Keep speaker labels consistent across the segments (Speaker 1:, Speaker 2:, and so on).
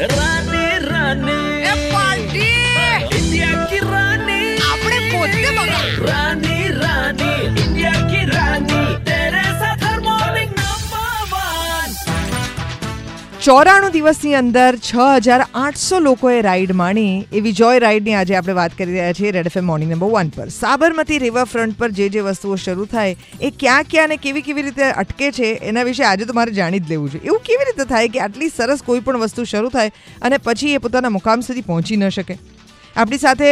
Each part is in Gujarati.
Speaker 1: Rani, Rani.
Speaker 2: ચોરાણું દિવસની અંદર છ હજાર આઠસો લોકોએ રાઇડ માણી. એવી જોય રાઇડની આજે આપણે વાત કરી રહ્યા છીએ Red FM morning number one પર. સાબરમતી રિવરફ્રન્ટ પર જે જે વસ્તુઓ શરૂ થાય, એ ક્યાં ક્યાં અને કેવી કેવી રીતે અટકે છે, એના વિશે આજે તો મારે જાણી જ લેવું છે. એવું કેવી રીતે થાય કે આટલી સરસ કોઈ પણ વસ્તુ શરૂ થાય અને પછી એ પોતાના મુકામ સુધી પહોંચી ન શકે? આપણી સાથે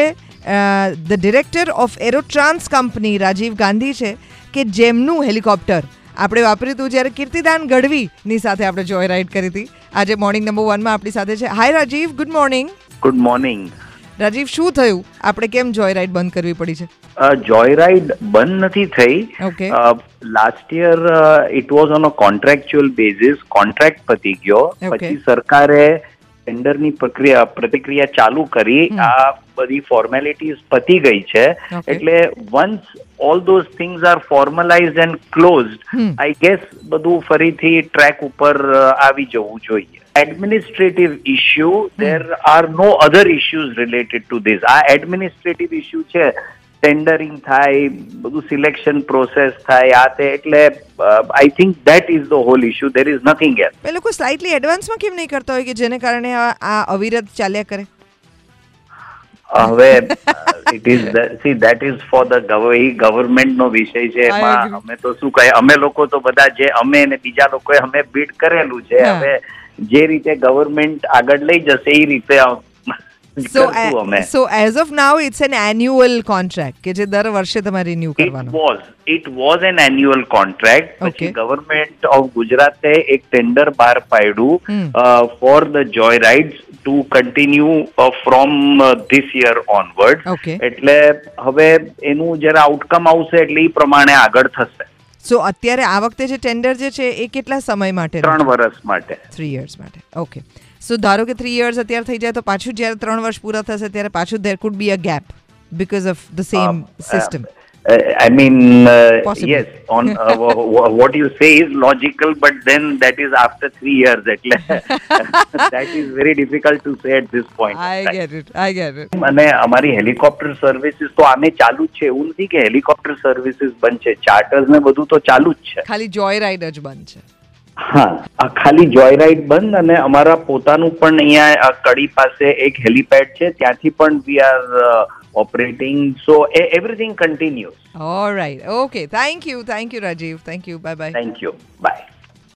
Speaker 2: the director of Aerotrans company Rajiv Gandhi છે, કે જેમનું હેલિકોપ્ટર આપણે વાપર્યું હતું જ્યારે કીર્તિદાન ગઢવીની સાથે આપણે જોય રાઈડ કરી હતી. આજે મોર્નિંગ નંબર વનમાં આપણી સાથે છે. Hi Rajiv good morning
Speaker 3: good morning
Speaker 2: Rajiv શું થયું? આપણે કેમ જોય રાઈડ બંધ કરવી પડી છે?
Speaker 3: જોય રાઈડ બંધ નથી થઈ.
Speaker 2: Okay
Speaker 3: last year it was on a contractual basis contract પતી ગયો. પછી સરકારે ટેન્ડરની પ્રક્રિયા પ્રતિક્રિયા ચાલુ કરી. આ બધી ફોર્મેલિટીઝ પતી ગઈ છે. એટલે once all those things are formalize and closed. I guess બધું ફરીથી ટ્રેક ઉપર આવી જવું જોઈએ. Administrative issue there are no other issues related to this આ એડમિનિસ્ટ્રેટિવ ઇશ્યુ છે ટેન્ડરિંગ થાય બધું સિલેક્શન પ્રોસેસ થાય આ તે એટલે I think that is the whole issue there is nothing else
Speaker 2: એ લોકો સ્લાઇટલી એડવાન્સમાં કેમ નહીં કરતા હોય કે જેને કારણે આ અવિરત ચાલ્યા કરે?
Speaker 3: હવે it is see that is for the government નો વિષય છે એમાં અમે તો શું કહે અમે લોકો તો બધા જે અમે ને બીજા લોકોએ અમે બીટ કરેલું છે હવે જે રીતે ગવર્મેન્ટ આગળ લઈ જશે એ રીતે
Speaker 2: so so as of now it's an annual contract કે જે દર વર્ષે તમારે રિન્યુ કરવાનો
Speaker 3: ઇટ વોઝ was an annual contract.
Speaker 2: Okay.
Speaker 3: પછી ગવર્મેન્ટ ઓફ ગુજરાતે એક ટેન્ડર બહાર. પાડ્યું for the joy rides to continue from this year onward એટલે હવે એનું જ્યારે આઉટકમ આવશે એટલે એ પ્રમાણે આગળ થશે.
Speaker 2: સો અત્યારે આ વખતે જે ટેન્ડર જે છે એ કેટલા સમય માટે
Speaker 3: ત્રણ વર્ષ માટે.
Speaker 2: થ્રી યર્સ માટે. ઓકે સો ધારો કે થ્રી યર્સ અત્યારે થઈ જાય તો પાછું જ્યારે ત્રણ વર્ષ પૂરા થશે ત્યારે પાછું there could be a gap because of the same system
Speaker 3: I mean
Speaker 2: Possibly.
Speaker 3: Yes on what you say is logical but then that is after three years એટલે that is very difficult to say at this point
Speaker 2: I get it I get it
Speaker 3: અને અમારી હેલિકોપ્ટર સર્વિસીસ તો આમે ચાલુ જ છે. એવું નથી કે હેલિકોપ્ટર સર્વિસીસ બંધ છે. ચાર્ટર્સ ને બધું તો ચાલુ જ છે.
Speaker 2: ખાલી જોય રાઈડ જ બંધ છે.
Speaker 3: હા આ ખાલી જોય રાઇડ બંધ અને અમારા પોતાનું પણ અહીંયા કડી પાસે એક હેલીપેડ છે ત્યાંથી પણ we are operating so everything continues
Speaker 2: all right okay thank you thank you Rajiv thank you bye bye
Speaker 3: thank you bye